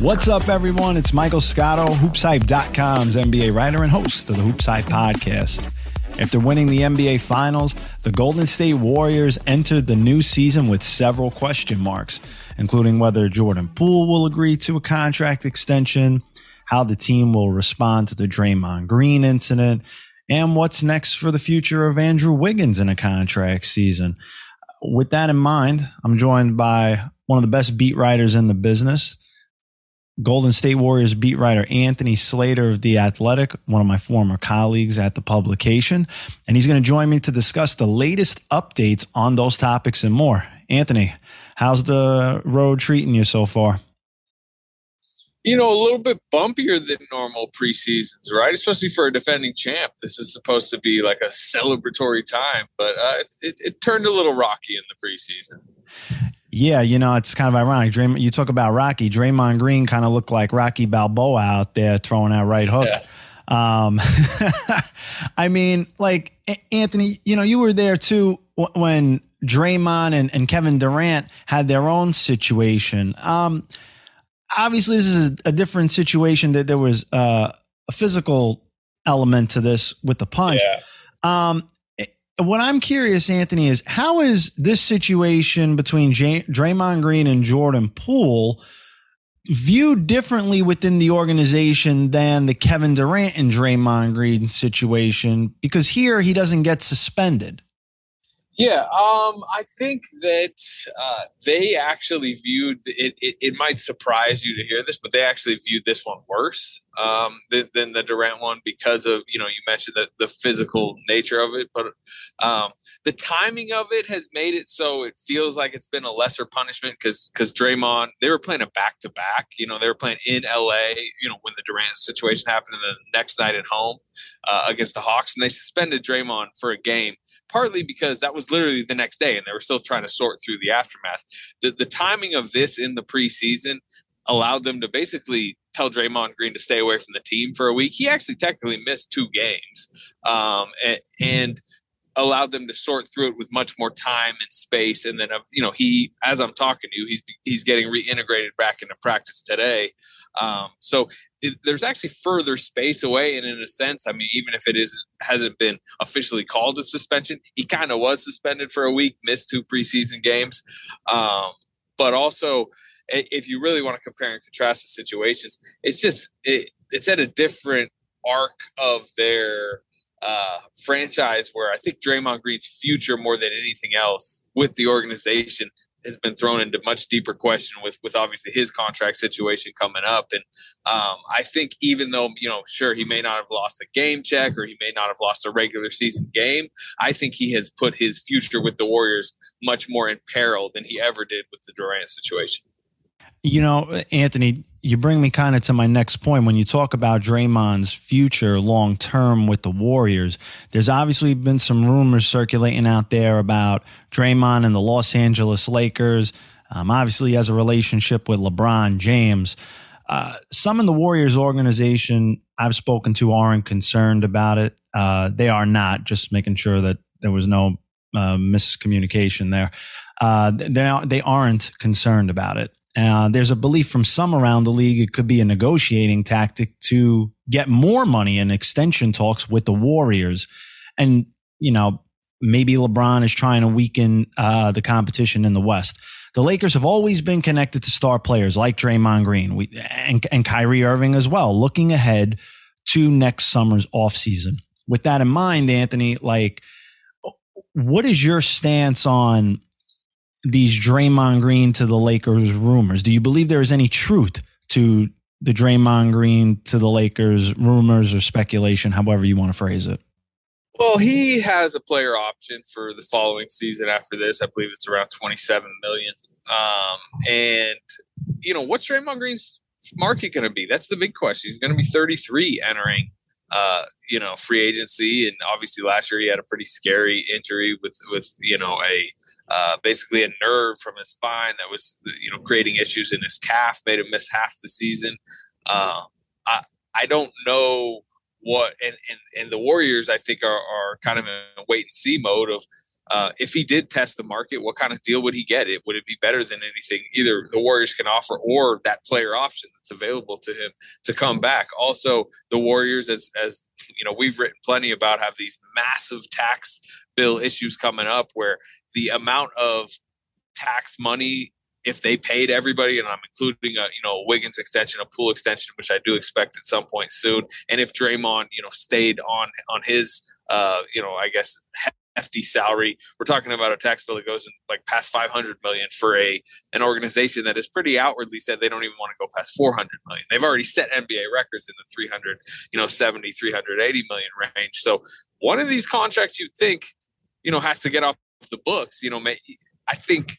What's up, everyone? It's Michael Scotto, HoopsHype.com's NBA writer and host of the Hoops podcast. After winning the NBA Finals, the Golden State Warriors entered the new season with several question marks, including whether Jordan Poole will agree to a contract extension, how the team will respond to the Draymond Green incident, and what's next for the future of Andrew Wiggins in a contract season. With that in mind, I'm joined by one of the best beat writers in the business, Golden State Warriors beat writer Anthony Slater of The Athletic, one of my former colleagues at the publication. And he's going to join me to discuss the latest updates on those topics and more. Anthony, how's the road treating you so far? You know, a little bit bumpier than normal preseasons, right? Especially for a defending champ. This is supposed to be like a celebratory time, but uh, it, it, it turned a little rocky in the preseason. Yeah, you know, it's kind of ironic. Draymond, you talk about Rocky. Draymond Green kind of looked like Rocky Balboa out there throwing that right hook. Yeah. Um, I mean, like Anthony, you know, you were there too when Draymond and, and Kevin Durant had their own situation. Um, obviously, this is a different situation. That there was uh, a physical element to this with the punch. Yeah. Um, what I'm curious, Anthony, is how is this situation between J- Draymond Green and Jordan Poole viewed differently within the organization than the Kevin Durant and Draymond Green situation? Because here he doesn't get suspended. Yeah, um, I think that uh, they actually viewed it, it, it. might surprise you to hear this, but they actually viewed this one worse um, than, than, the Durant one because of you know you mentioned the, the physical nature of it, but um, the timing of it has made it so it feels like it's been a lesser punishment because because Draymond they were playing a back to back. You know they were playing in L.A. You know when the Durant situation happened, and the next night at home uh, against the Hawks, and they suspended Draymond for a game partly because that was literally the next day and they were still trying to sort through the aftermath. The, the timing of this in the preseason allowed them to basically tell Draymond Green to stay away from the team for a week. He actually technically missed two games um, and, and, allowed them to sort through it with much more time and space. And then, uh, you know, he, as I'm talking to you, he's, he's getting reintegrated back into practice today. Um, so it, there's actually further space away, and in a sense, I mean, even if it isn't hasn't been officially called a suspension, he kind of was suspended for a week, missed two preseason games, um, but also if you really want to compare and contrast the situations, it's just it, it's at a different arc of their uh, franchise where I think Draymond Green's future more than anything else with the organization has been thrown into much deeper question with with obviously his contract situation coming up. And um, i think even though you know sure he may not have lost a game check or he may not have lost a regular season game i think he has put his future with the warriors much more in peril than he ever did with the durant situation you know anthony you bring me kind of to my next point when you talk about Draymond's future long term with the Warriors. There's obviously been some rumors circulating out there about Draymond and the Los Angeles Lakers. Um, obviously, he has a relationship with LeBron James. Uh, some in the Warriors organization I've spoken to aren't concerned about it. Uh, they are not, just making sure that there was no uh, miscommunication there. Uh, they they aren't concerned about it. Uh, there's a belief from some around the league it could be a negotiating tactic to get more money in extension talks with the Warriors. And, you know, maybe LeBron is trying to weaken uh, the competition in the West. The Lakers have always been connected to star players like Draymond Green we, and, and Kyrie Irving as well, looking ahead to next summer's offseason. With that in mind, Anthony, like, what is your stance on these Draymond Green to the Lakers rumors. Do you believe there is any truth to the Draymond Green to the Lakers rumors or speculation, however you want to phrase it? Well, he has a player option for the following season after this. I believe it's around 27 million. Um, and you know, what's Draymond Green's market going to be? That's the big question. He's going to be 33 entering uh, you know, free agency, and obviously last year he had a pretty scary injury with with you know a uh, basically a nerve from his spine that was you know creating issues in his calf, made him miss half the season. Uh, I I don't know what and, and and the Warriors I think are are kind of in a wait and see mode of uh, if he did test the market, what kind of deal would he get? It would it be better than anything either the Warriors can offer or that player option that's available to him to come back. Also, the Warriors, as as you know, we've written plenty about, have these massive tax bill issues coming up where the amount of tax money if they paid everybody, and I'm including a you know a Wiggins extension, a Poole extension, which I do expect at some point soon, and if Draymond you know stayed on on his uh, you know I guess hefty salary. We're talking about a tax bill that goes in like past 500 million for a an organization that has pretty outwardly said they don't even want to go past 400 million. They've already set NBA records in the 300, you know, 70, 380 million range. So one of these contracts you think, you know, has to get off the books. You know, I think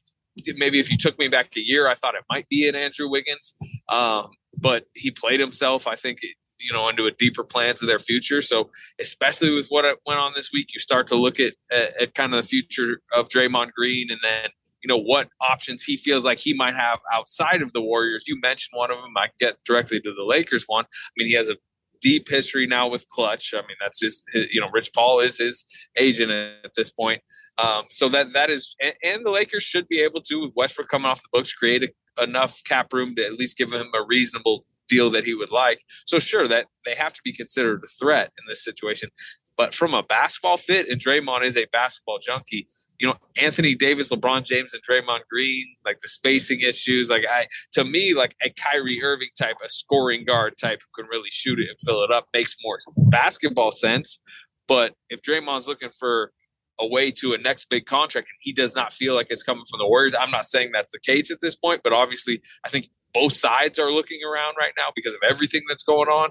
maybe if you took me back a year, I thought it might be an Andrew Wiggins. Um, but he played himself. I think you know into a deeper plans of their future. So especially with what went on this week, you start to look at, at, at kind of the future of Draymond Green, and then you know what options he feels like he might have outside of the Warriors. You mentioned one of them. I get directly to the Lakers one. I mean, he has a deep history now with Klutch. I mean, that's just you know, Rich Paul is his agent at this point. Um, so that that is, and, and, the Lakers should be able to, with Westbrook coming off the books, create a, enough cap room to at least give him a reasonable deal that he would like. So sure, that they have to be considered a threat in this situation. But from a basketball fit, and Draymond is a basketball junkie. You know, Anthony Davis, LeBron James, and Draymond Green, like the spacing issues. Like I, to me, like a Kyrie Irving type, a scoring guard type who can really shoot it and fill it up makes more basketball sense. But if Draymond's looking for a way to a next big contract and he does not feel like it's coming from the Warriors, I'm not saying that's the case at this point, but obviously I think both sides are looking around right now because of everything that's going on.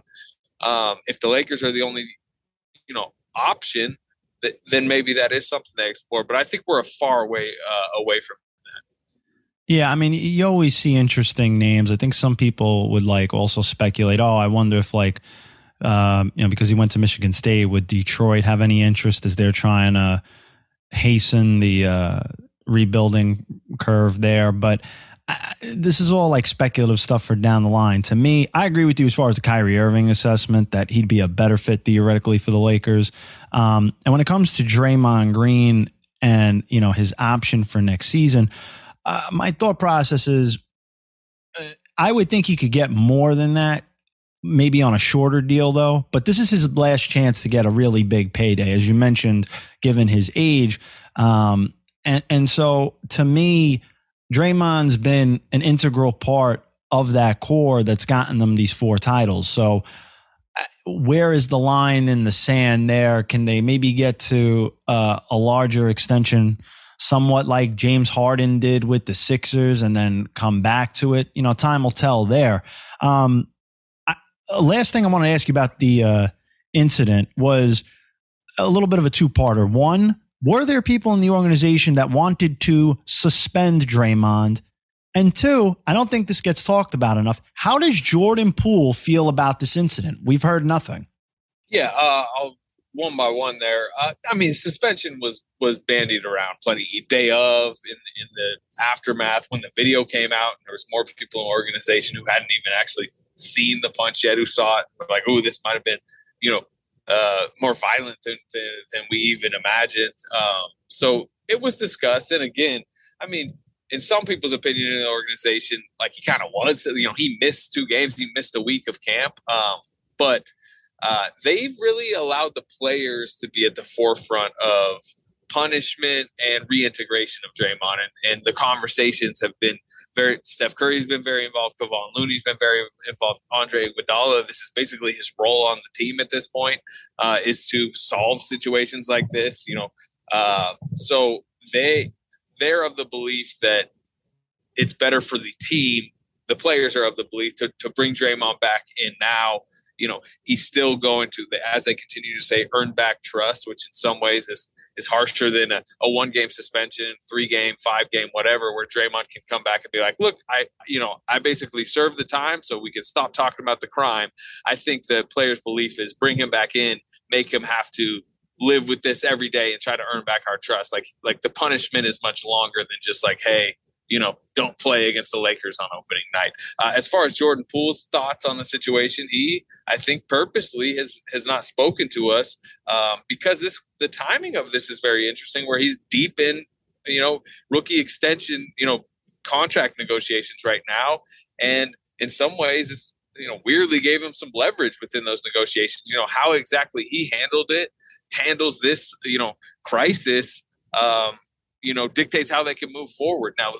Um, if the Lakers are the only, you know, option, th- then maybe that is something they explore. But I think we're a far way uh, away from that. Yeah, I mean, you always see interesting names. I think some people would like also speculate. Oh, I wonder if like, um, you know, because he went to Michigan State, would Detroit have any interest as they're trying to hasten the uh, rebuilding curve there? But this is all like speculative stuff for down the line. To me, I agree with you as far as the Kyrie Irving assessment that he'd be a better fit theoretically for the Lakers. Um, and when it comes to Draymond Green and you know his option for next season, uh, my thought process is uh, I would think he could get more than that. Maybe on a shorter deal, though. But this is his last chance to get a really big payday, as you mentioned, given his age. Um, and, and so to me, Draymond's been an integral part of that core that's gotten them these four titles. So, uh, where is the line in the sand there? Can they maybe get to uh, a larger extension, somewhat like James Harden did with the Sixers, and then come back to it? You know, time will tell there. Um, I, uh, last thing I want to ask you about the uh, incident was a little bit of a two parter. One, were there people in the organization that wanted to suspend Draymond? And two, I don't think this gets talked about enough. How does Jordan Poole feel about this incident? We've heard nothing. Yeah, uh, one by one there. Uh, I mean, suspension was was bandied around plenty day of in in the aftermath when the video came out, and there was more people in the organization who hadn't even actually seen the punch yet, who saw it, like, "Oh, this might have been, you know, uh, more violent than, than, than we even imagined. Um, so it was discussed. And again, I mean, in some people's opinion in the organization, like he kind of was, you know, he missed two games, he missed a week of camp. Um, but uh, they've really allowed the players to be at the forefront of punishment and reintegration of Draymond. And, and the conversations have been very, Steph Curry's been very involved. Kevon Looney's been very involved. Andre Iguodala, this is basically his role on the team at this point, uh, is to solve situations like this, you know. Uh, so they, they're of the belief that it's better for the team. The players are of the belief to, to bring Draymond back in now you know he's still going to as they continue to say earn back trust which in some ways is is harsher than a, a one game suspension, three game, five game, whatever, where Draymond can come back and be like, look, I, you know, I basically served the time so we can stop talking about the crime. I think the player's belief is bring him back in, make him have to live with this every day and try to earn back our trust. Like, like the punishment is much longer than just like, hey, you know, don't play against the Lakers on opening night. Uh, as far as Jordan Poole's thoughts on the situation, he, I think, purposely has has not spoken to us um, because this the timing of this is very interesting. Where he's deep in, you know, rookie extension, you know, contract negotiations right now, and in some ways, it's you know weirdly gave him some leverage within those negotiations. You know how exactly he handled it, handles this, you know, crisis. Um, you know, dictates how they can move forward. Now,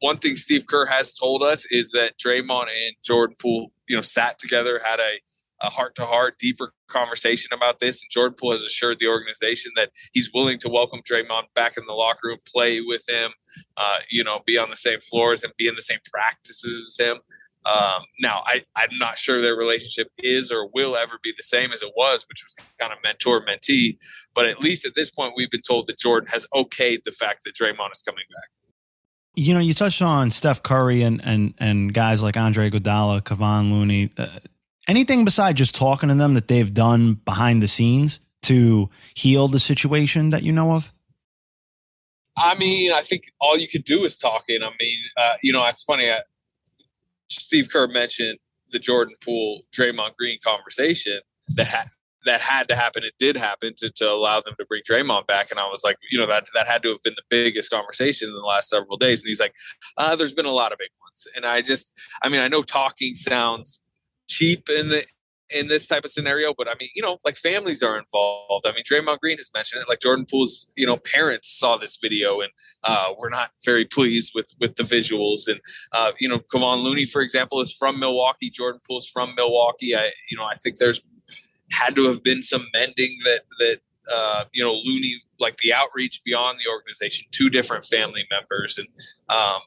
one thing Steve Kerr has told us is that Draymond and Jordan Poole, you know, sat together, had a a heart to heart, deeper conversation about this. And Jordan Poole has assured the organization that he's willing to welcome Draymond back in the locker room, play with him, uh, you know, be on the same floors and be in the same practices as him. Um, now, I, I'm not sure their relationship is or will ever be the same as it was, which was kind of mentor mentee. But at least at this point, we've been told that Jordan has okayed the fact that Draymond is coming back. You know, you touched on Steph Curry and and and guys like Andre Iguodala, Kevon Looney. Uh, anything besides just talking to them that they've done behind the scenes to heal the situation that you know of? I mean, I think all you could do is talking. I mean, uh, you know, it's funny. I, uh, Steve Kerr mentioned the Jordan Poole, Draymond Green conversation that that had to happen. It did happen to, to allow them to bring Draymond back. And I was like, you know, that that had to have been the biggest conversation in the last several days. And he's like, uh, there's been a lot of big ones. And I just, I mean, I know talking sounds cheap in the in this type of scenario, but I mean, you know, like families are involved. I mean, Draymond Green has mentioned it. Like Jordan Poole's, you know, parents saw this video and uh, were not very pleased with with the visuals. And uh, you know, Kevon Looney, for example, is from Milwaukee. Jordan Poole's from Milwaukee. I, you know, I think there's had to have been some mending that that uh, you know Looney like the outreach beyond the organization to different family members. And um,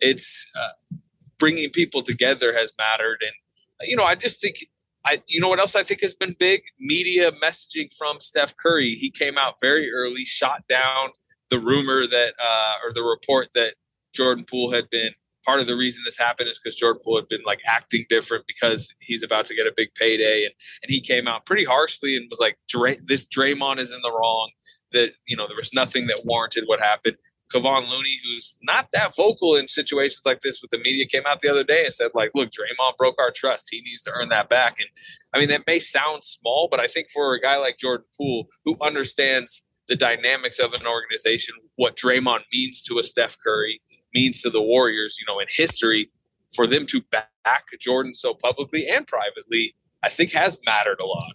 it's uh, bringing people together has mattered. And you know I just think I you know what else I think has been big? Media messaging from Steph Curry. He came out very early shot down the rumor that uh, or the report that Jordan Poole had been part of the reason this happened is because Jordan Poole had been like acting different because he's about to get a big payday, and and he came out pretty harshly and was like, "This Draymond is in the wrong." That you know there was nothing that warranted what happened. Kevon Looney, who's not that vocal in situations like this with the media, came out the other day and said, like, look, Draymond broke our trust. He needs to earn that back. And I mean, that may sound small, but I think for a guy like Jordan Poole, who understands the dynamics of an organization, what Draymond means to a Steph Curry, means to the Warriors, you know, in history, for them to back Jordan so publicly and privately, I think has mattered a lot.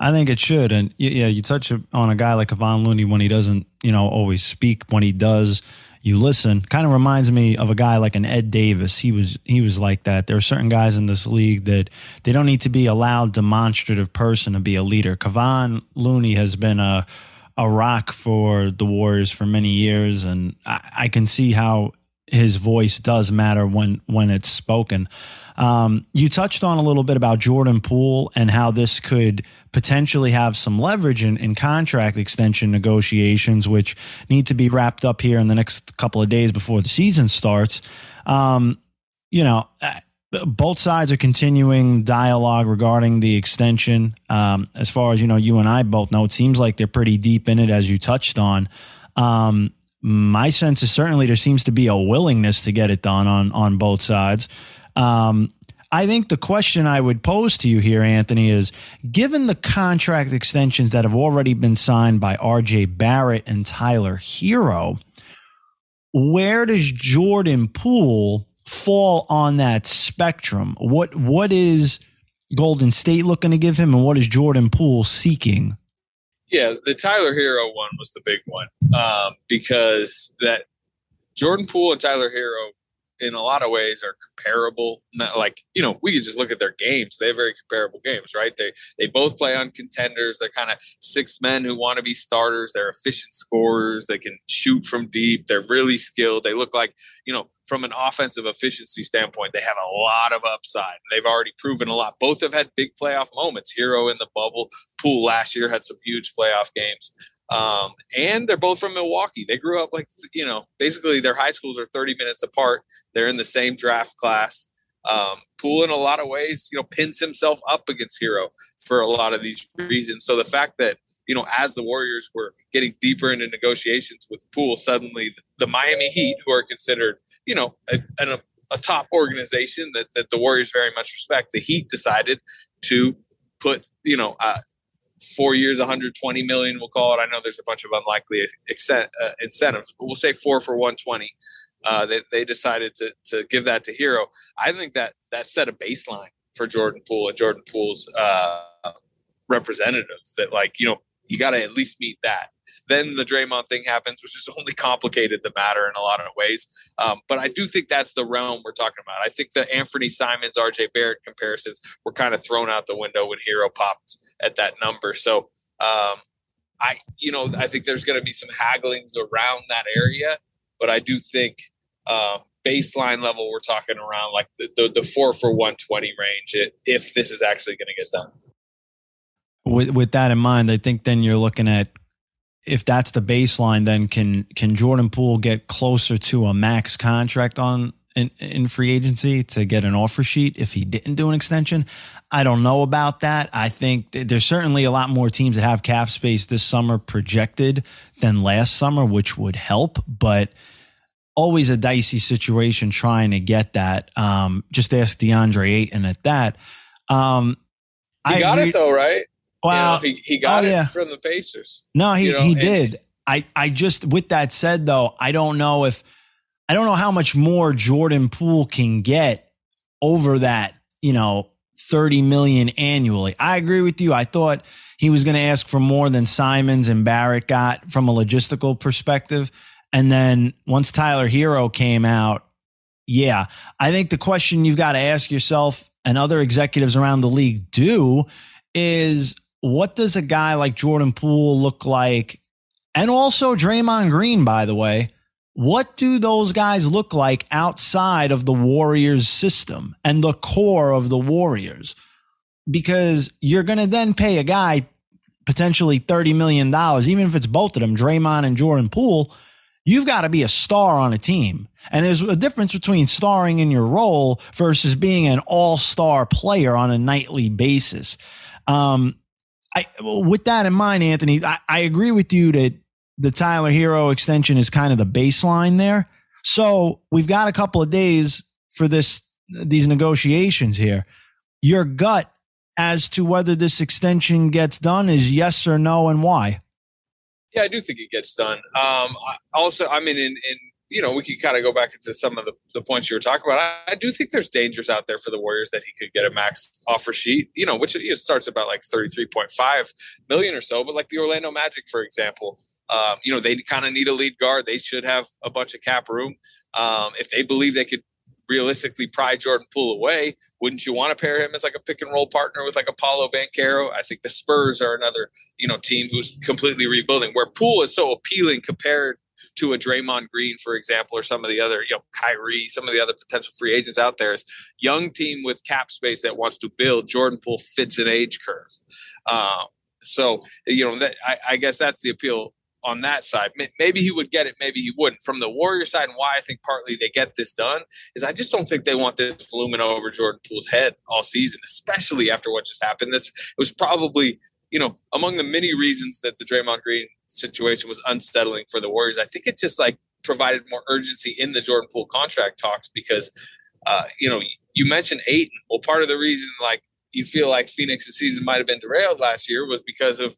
I think it should, and yeah, you touch on a guy like Kevon Looney when he doesn't, you know, always speak. When he does, you listen. Kind of reminds me of a guy like an Ed Davis. He was he was like that. There are certain guys in this league that they don't need to be a loud, demonstrative person to be a leader. Kevon Looney has been a a rock for the Warriors for many years, and I, I can see how his voice does matter when when it's spoken. Um, you touched on a little bit about Jordan Poole and how this could potentially have some leverage in, in contract extension negotiations, which need to be wrapped up here in the next couple of days before the season starts. Um, you know, both sides are continuing dialogue regarding the extension. Um, as far as you know, you and I both know, it seems like they're pretty deep in it, as you touched on. Um, my sense is certainly there seems to be a willingness to get it done on on both sides. Um, I think the question I would pose to you here, Anthony, is given the contract extensions that have already been signed by R.J. Barrett and Tyler Herro, where does Jordan Poole fall on that spectrum? What what is Golden State looking to give him, and what is Jordan Poole seeking? Yeah, the Tyler Herro one was the big one um, because that Jordan Poole and Tyler Herro in a lot of ways are comparable. Not like you know, we could just look at their games; they have very comparable games, right? They they both play on contenders. They're kind of six men who want to be starters. They're efficient scorers. They can shoot from deep. They're really skilled. They look like you know, from an offensive efficiency standpoint, they have a lot of upside. They've already proven a lot. Both have had big playoff moments. Herro in the bubble. Poole last year had some huge playoff games. Um, and they're both from Milwaukee. They grew up like, you know, basically their high schools are 30 minutes apart. They're in the same draft class. Um, Poole, in a lot of ways, you know, pins himself up against Herro for a lot of these reasons. So the fact that, you know, as the Warriors were getting deeper into negotiations with Poole, suddenly the Miami Heat, who are considered, you know, a, a, a top organization that, that the Warriors very much respect, the Heat decided to put, you know, uh, four years, 120 million, we'll call it. I know there's a bunch of unlikely uh, incentives, but we'll say four for 120. Uh, they, they decided to, to give that to Herro. I think that that set a baseline for Jordan Poole and Jordan Poole's uh, representatives that, like, you know, you got to at least meet that. Then the Draymond thing happens, which has only complicated the matter in a lot of ways. Um, but I do think that's the realm we're talking about. I think the Anthony Simons, RJ Barrett comparisons were kind of thrown out the window when Herro popped at that number. So, um, I, you know, I think there's going to be some hagglings around that area, but I do think um, baseline level, we're talking around like the, the, the four for 120 range if this is actually going to get done. With, with that in mind, I think then you're looking at if that's the baseline, then can can Jordan Poole get closer to a max contract on in, in free agency to get an offer sheet if he didn't do an extension? I don't know about that. I think there's certainly a lot more teams that have cap space this summer projected than last summer, which would help, but always a dicey situation trying to get that. Um, just ask DeAndre Ayton at that. Um, he I got agree- it though, right? Well, you know, he, he got oh, it from the Pacers. No, he, you know, he did. I, I just, with that said, though, I don't know if, I don't know how much more Jordan Poole can get over that, you know, 30 million annually. I agree with you. I thought he was going to ask for more than Simons and Barrett got from a logistical perspective. And then once Tyler Herro came out, yeah, I think the question you've got to ask yourself and other executives around the league do is what does a guy like Jordan Poole look like? And also Draymond Green, by the way. What do those guys look like outside of the Warriors system and the core of the Warriors? Because you're going to then pay a guy potentially $30 million, even if it's both of them, Draymond and Jordan Poole. You've got to be a star on a team. And there's a difference between starring in your role versus being an all star player on a nightly basis. Um, I with that in mind, Anthony, I, I agree with you that the Tyler Herro extension is kind of the baseline there. So we've got a couple of days for this these negotiations here. Your gut as to whether this extension gets done is yes or no, and why? Yeah, I do think it gets done. Um, also, I mean, in, in you know, we could kind of go back into some of the, the points you were talking about. I, I, do think there's dangers out there for the Warriors that he could get a max offer sheet, you know, which it starts about like 33.5 million or so. But like the Orlando Magic, for example, um, you know, they kind of need a lead guard. They should have a bunch of cap room. Um, if they believe they could realistically pry Jordan Poole away, wouldn't you want to pair him as like a pick and roll partner with like a Paolo Banchero? I think the Spurs are another, you know, team who's completely rebuilding where Poole is so appealing compared to a Draymond Green, for example, or some of the other, you know, Kyrie, some of the other potential free agents out there is young team with cap space that wants to build. Jordan Poole fits an age curve. Um, so, you know, that, I, I guess that's the appeal on that side. Maybe he would get it, maybe he wouldn't. From the Warrior side, and why I think partly they get this done is I just don't think they want this looming over Jordan Poole's head all season, especially after what just happened. This it was probably you know among the many reasons that the Draymond Green situation was unsettling for the Warriors. I think it just like provided more urgency in the Jordan Poole contract talks because, uh, you know, you mentioned Ayton. Well, part of the reason like you feel like Phoenix's season might have been derailed last year was because of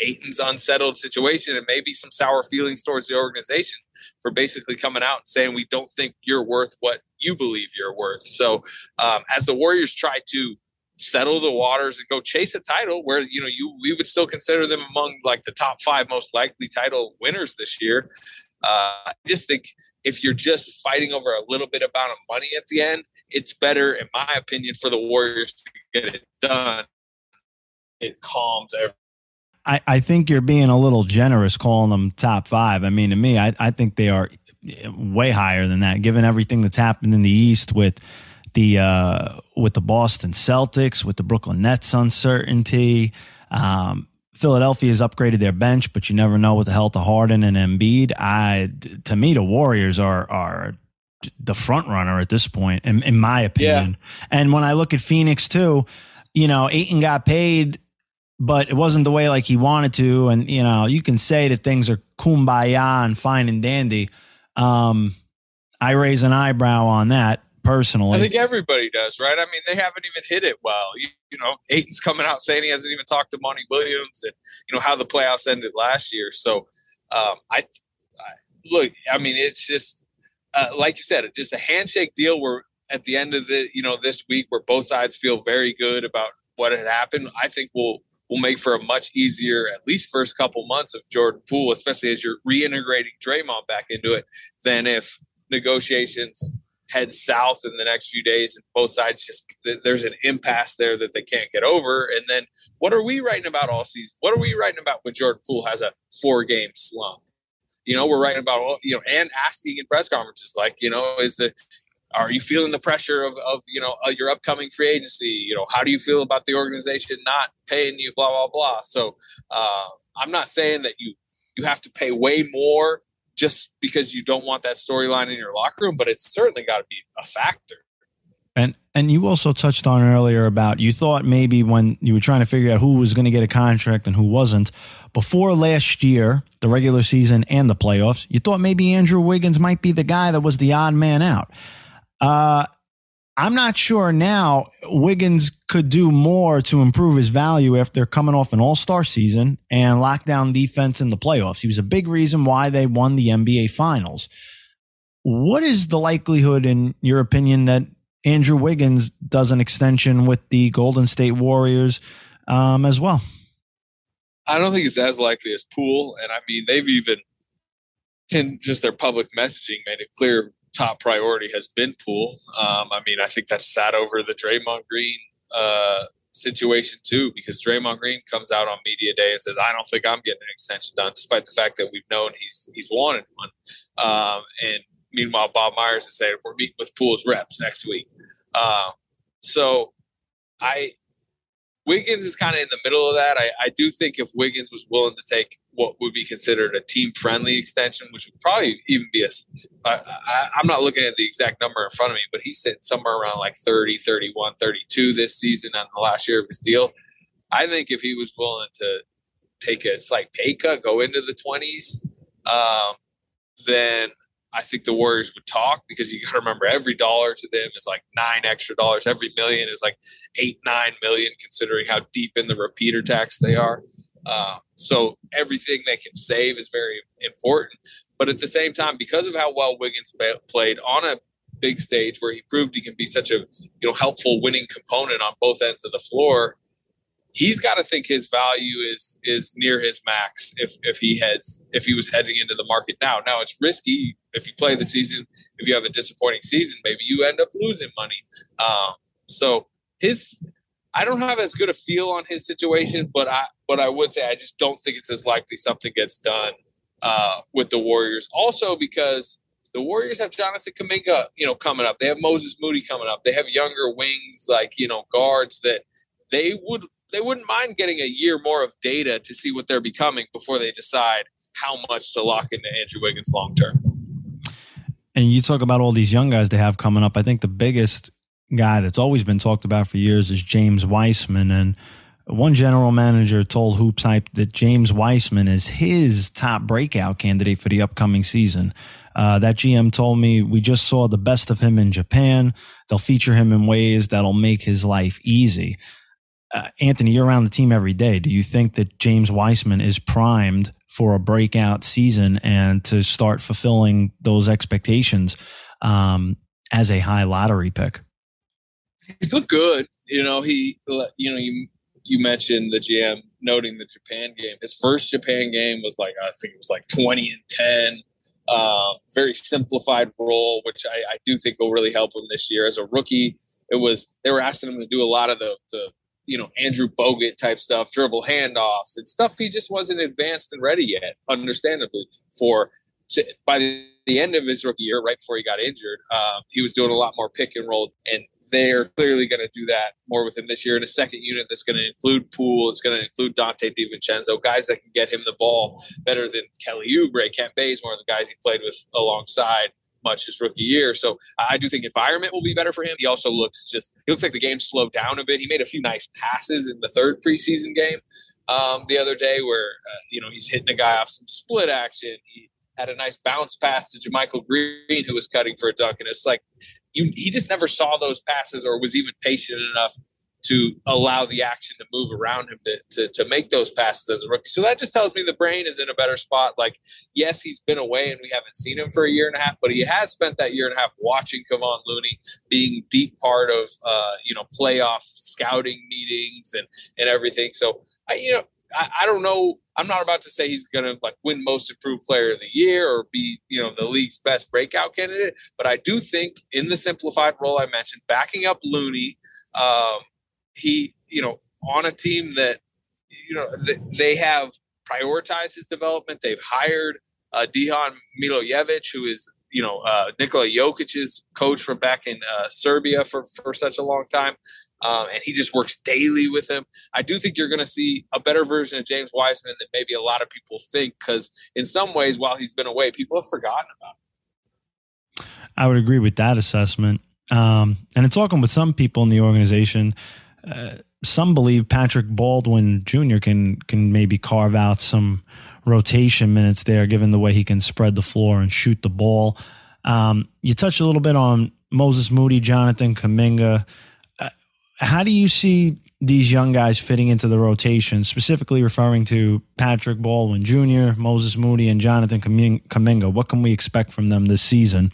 Ayton's unsettled situation and maybe some sour feelings towards the organization for basically coming out and saying we don't think you're worth what you believe you're worth. So um, as the Warriors try to settle the waters and go chase a title where you know you we would still consider them among like the top five most likely title winners this year. Uh, I just think if you're just fighting over a little bit amount of money at the end, it's better, in my opinion, for the Warriors to get it done. It calms everything. I, I think you're being a little generous calling them top five. I mean, to me, I, I think they are way higher than that, given everything that's happened in the East with the uh, with the Boston Celtics, with the Brooklyn Nets uncertainty. Um, Philadelphia has upgraded their bench, but you never know with the health of Harden and Embiid. I, to me, the Warriors are are the front runner at this point, in, in my opinion. Yeah. And when I look at Phoenix too, you know, Ayton got paid but it wasn't the way like he wanted to. And you know, you can say that things are kumbaya and fine and dandy. Um, I raise an eyebrow on that personally. I think everybody does, right? I mean, they haven't even hit it well. You, you know, Ayton's coming out saying he hasn't even talked to Monty Williams, and you know how the playoffs ended last year. So, um, I, I, look. I mean, it's just uh, like you said, just a handshake deal where at the end of the you know this week where both sides feel very good about what had happened. I think will will make for a much easier, at least first couple months of Jordan Poole, especially as you're reintegrating Draymond back into it, than if negotiations head south in the next few days and both sides just there's an impasse there that they can't get over. And then what are we writing about all season what are we writing about when jordan poole has a four game slump? You know we're writing about you know and asking in press conferences like you know is the are you feeling the pressure of, of you know uh, your upcoming free agency? You know how do you feel about the organization not paying you blah blah blah. So uh, i'm not saying that you you have to pay way more just because you don't want that storyline in your locker room but it's certainly got to be a factor and and you also touched on earlier about you thought maybe when you were trying to figure out who was going to get a contract and who wasn't before last year, the regular season and the playoffs, you thought maybe Andrew Wiggins might be the guy that was the odd man out. Uh, I'm not sure now Wiggins could do more to improve his value after coming off an all star season and lockdown defense in the playoffs. He was a big reason why they won the NBA Finals. What is the likelihood, in your opinion, that Andrew Wiggins does an extension with the Golden State Warriors um, as well? I don't think it's as likely as Poole. And I mean, they've even, in just their public messaging, made it clear top priority has been Poole. Um, I mean, I think that's sat over the Draymond Green uh, situation too, because Draymond Green comes out on media day and says, "I don't think I'm getting an extension done," despite the fact that we've known he's he's wanted one. Um, and meanwhile, Bob Myers is saying we're meeting with Poole's reps next week. Uh, so I Wiggins is kind of in the middle of that. I, I do think if Wiggins was willing to take what would be considered a team friendly extension, which would probably even be a, I, I, I'm not looking at the exact number in front of me, but he's sitting somewhere around like 30, 31, 32 this season on the last year of his deal. I think if he was willing to take a slight pay cut, go into the 20s, um, then I think the Warriors would talk because you got to remember every dollar to them is like nine extra dollars. Every million is like eight, nine million, considering how deep in the repeater tax they are. Uh, so everything they can save is very important. But at the same time, because of how well Wiggins played on a big stage where he proved he can be such a you know helpful winning component on both ends of the floor, he's got to think his value is is near his max if if he heads if he was heading into the market now. Now it's risky if you play the season. If you have a disappointing season, maybe you end up losing money. Um, so his, I don't have as good a feel on his situation, but I but I would say I just don't think it's as likely something gets done uh, with the Warriors. Also because the Warriors have Jonathan Kuminga, you know, coming up. They have Moses Moody coming up. They have younger wings like you know guards that they would they wouldn't mind getting a year more of data to see what they're becoming before they decide how much to lock into Andrew Wiggins long term. And you talk about all these young guys they have coming up. I think the biggest guy that's always been talked about for years is James Wiseman. And one general manager told Hoops Hype that James Wiseman is his top breakout candidate for the upcoming season. Uh, that GM told me we just saw the best of him in Japan. They'll feature him in ways that'll make his life easy uh, Anthony, you're around the team every day. Do you think that James Wiseman is primed for a breakout season and to start fulfilling those expectations um, as a high lottery pick? He's looked good. You know, he, you know, you you mentioned the GM noting the Japan game. His first Japan game was like I think it was like twenty and ten. Um, very simplified role, which I, I, do think will really help him this year. As a rookie, it was they were asking him to do a lot of the, the you know Andrew Bogut type stuff, dribble handoffs and stuff. He just wasn't advanced and ready yet, understandably. For by the end of his rookie year, right before he got injured, um, he was doing a lot more pick and roll, and they're clearly going to do that more with him this year in a second unit that's going to include Poole, it's going to include Donte DiVincenzo, guys that can get him the ball better than Kelly Oubre, Kent Bazemore, the guys he played with alongside much his rookie year. So I do think environment will be better for him. He also looks just he looks like the game slowed down a bit. He made a few nice passes in the third preseason game. um, the other day where uh, you know he's hitting a guy off some split action. He had a nice bounce pass to JaMychal Green, who was cutting for a dunk, and it's like you, he just never saw those passes or was even patient enough to allow the action to move around him to, to, to make those passes as a rookie. So that just tells me the brain is in a better spot. Like, yes, he's been away and we haven't seen him for a year and a half, but he has spent that year and a half watching Kevon Looney, being deep part of uh, you know playoff scouting meetings and and everything. So I you know I, I don't know. I'm not about to say he's going to like win most improved player of the year or be, you know, the league's best breakout candidate. But I do think in the simplified role I mentioned, backing up Looney, um, he, you know, on a team that, you know, they have prioritized his development. They've hired uh, Milojevic, who is, you know, uh, Nikola Jokic's coach from back in uh, Serbia for, for such a long time. Um, and he just works daily with him. I do think you're going to see a better version of James Wiseman than maybe a lot of people think, because in some ways, while he's been away, people have forgotten about him. I would agree with that assessment. Um, and in talking with some people in the organization, uh, some believe Patrick Baldwin Jr. can can maybe carve out some rotation minutes there, given the way he can spread the floor and shoot the ball. Um, you touched a little bit on Moses Moody, Jonathan Kuminga. Uh, how do you see these young guys fitting into the rotation, specifically referring to Patrick Baldwin Jr., Moses Moody, and Jonathan Kuminga? What can we expect from them this season?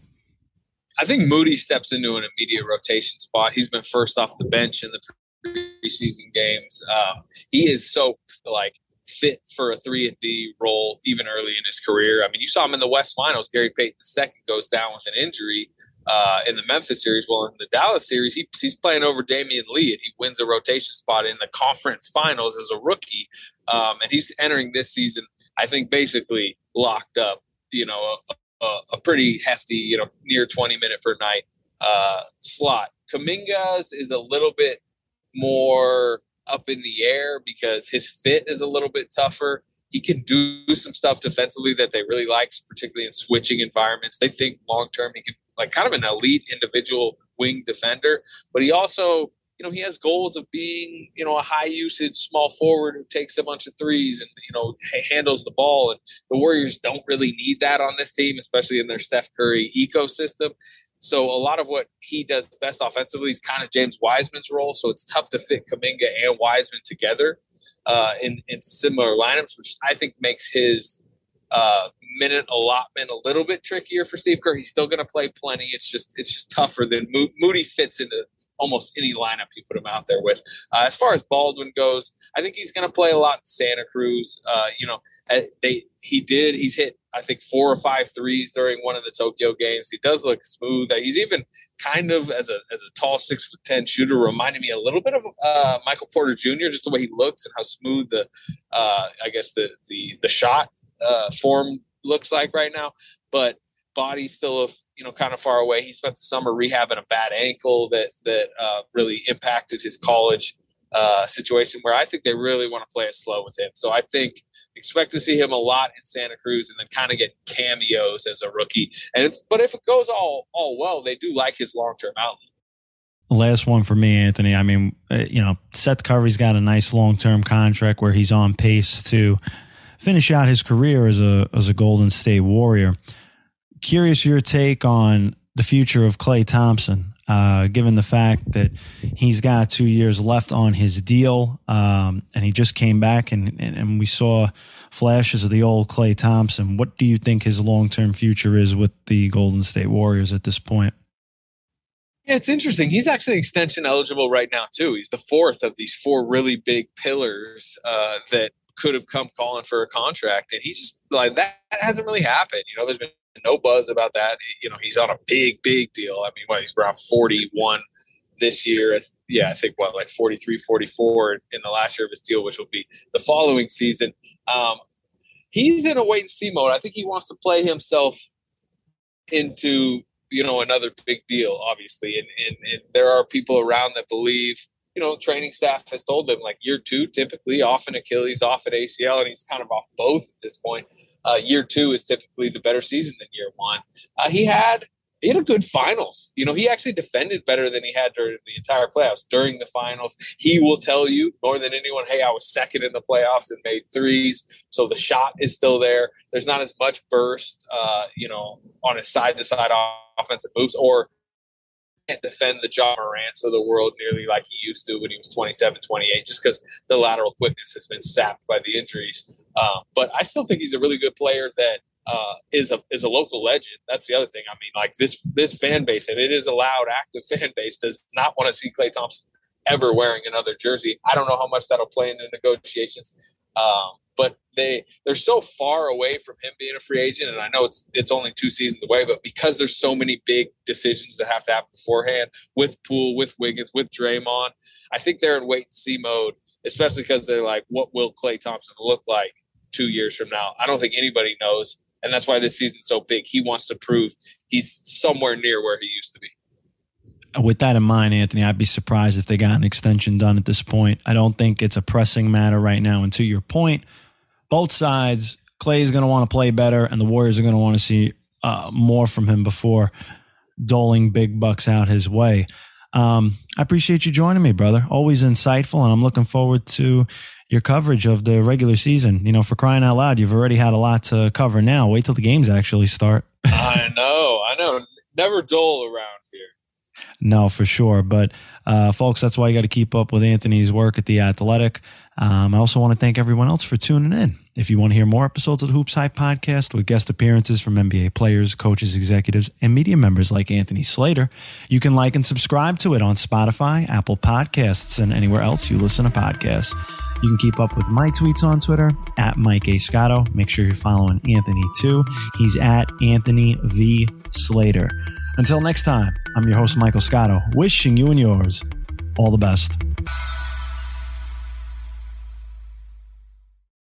I think Moody steps into an immediate rotation spot. He's been first off the bench in the preseason games. Um, he is so like fit for a three and D role even early in his career. I mean, you saw him in the West Finals. Gary Payton II goes down with an injury uh, in the Memphis series. Well, in the Dallas series, he, he's playing over Damion Lee, and he wins a rotation spot in the conference finals as a rookie. Um, and he's entering this season, I think, basically locked up. You know, a, a, a pretty hefty, you know, near twenty minute per night uh, slot. Kuminga's is a little bit more up in the air because his fit is a little bit tougher. He can do some stuff defensively that they really like, particularly in switching environments. They think long term he can like kind of an elite individual wing defender, but he also, you know, he has goals of being, you know, a high usage small forward who takes a bunch of threes and, you know, handles the ball. And the Warriors don't really need that on this team, especially in their Steph Curry ecosystem. So a lot of what he does best offensively is kind of James Wiseman's role. So it's tough to fit Kuminga and Wiseman together uh, in in similar lineups, which I think makes his uh, minute allotment a little bit trickier for Steve Kerr. He's still going to play plenty. It's just it's just tougher than Mo- Moody fits into almost any lineup you put him out there with. Uh, as far as Baldwin goes, I think he's going to play a lot in Santa Cruz. Uh, you know, uh, they he did he's hit I think four or five threes during one of the Tokyo games. He does look smooth. He's even kind of as a as a tall six foot ten shooter reminded me a little bit of uh, Michael Porter Jr. Just the way he looks and how smooth the uh, I guess the the the shot uh, form looks like right now. But body's still, a, you know, kind of far away. He spent the summer rehabbing a bad ankle that that uh, really impacted his college uh, situation. Where I think they really want to play it slow with him. So I think expect to see him a lot in Santa Cruz, and then kind of get cameos as a rookie. And if, but if it goes all all well, they do like his long term outlook. Last one for me, Anthony. I mean, uh, you know, Steph Curry's got a nice long term contract where he's on pace to finish out his career as a as a Golden State Warrior curious your take on the future of Klay Thompson, uh, given the fact that he's got two years left on his deal, um, and he just came back, and, and, and we saw flashes of the old Klay Thompson. What do you think his long term future is with the Golden State Warriors at this point? Yeah, it's interesting. He's actually extension eligible right now too. He's the fourth of these four really big pillars uh, that could have come calling for a contract, and he just like that hasn't really happened. You know, there's been no buzz about that. You know, he's on a big, big deal. I mean, he's around 41 this year. Yeah, I think what, like 43, 44 in the last year of his deal, which will be the following season. Um, he's in a wait and see mode. I think he wants to play himself into, you know, another big deal, obviously. And, and, and there are people around that believe, you know, training staff has told them like year two, typically off an Achilles, off an ACL, and he's kind of off both at this point. Uh, year two is typically the better season than year one. Uh, he had he had a good finals. You know, he actually defended better than he had during the entire playoffs. During the finals, he will tell you more than anyone, hey, I was second in the playoffs and made threes. So the shot is still there. There's not as much burst, uh, you know, on his side to side offensive moves or can't defend the Ja Morants of the world nearly like he used to when he was 27, 28, just because the lateral quickness has been sapped by the injuries. Um, but I still think he's a really good player that uh, is a is a local legend. That's the other thing. I mean, like this this fan base, and it is a loud, active fan base, does not want to see Klay Thompson ever wearing another jersey. I don't know how much that'll play into negotiations, um, but they they're so far away from him being a free agent, and I know it's it's only two seasons away, but because there's so many big decisions that have to happen beforehand with Poole, with Wiggins, with Draymond, I think they're in wait and see mode, especially because they're like, what will Klay Thompson look like? Two years from now, I don't think anybody knows and that's why this season's so big. He wants to prove he's somewhere near where he used to be. With that in mind, Anthony, I'd be surprised if they got an extension done at this point. I don't think it's a pressing matter right now. And to your point, both sides, Klay is going to want to play better, and the Warriors are going to want to see uh, more from him before doling big bucks out his way. Um, I appreciate you joining me, brother. Always insightful, and I'm looking forward to your coverage of the regular season. You know, for crying out loud, you've already had a lot to cover now. Wait till the games actually start. I know, I know. Never dull around here. No, for sure. But uh, folks, that's why you got to keep up with Anthony's work at the Athletic. Um, I also want to thank everyone else for tuning in. If you want to hear more episodes of the Hoops Hype podcast with guest appearances from NBA players, coaches, executives, and media members like Anthony Slater, you can like and subscribe to it on Spotify, Apple Podcasts, and anywhere else you listen to podcasts. You can keep up with my tweets on Twitter at Mike A. Scotto. Make sure you're following Anthony too. He's at Anthony V. Slater. Until next time, I'm your host, Michael Scotto, wishing you and yours all the best.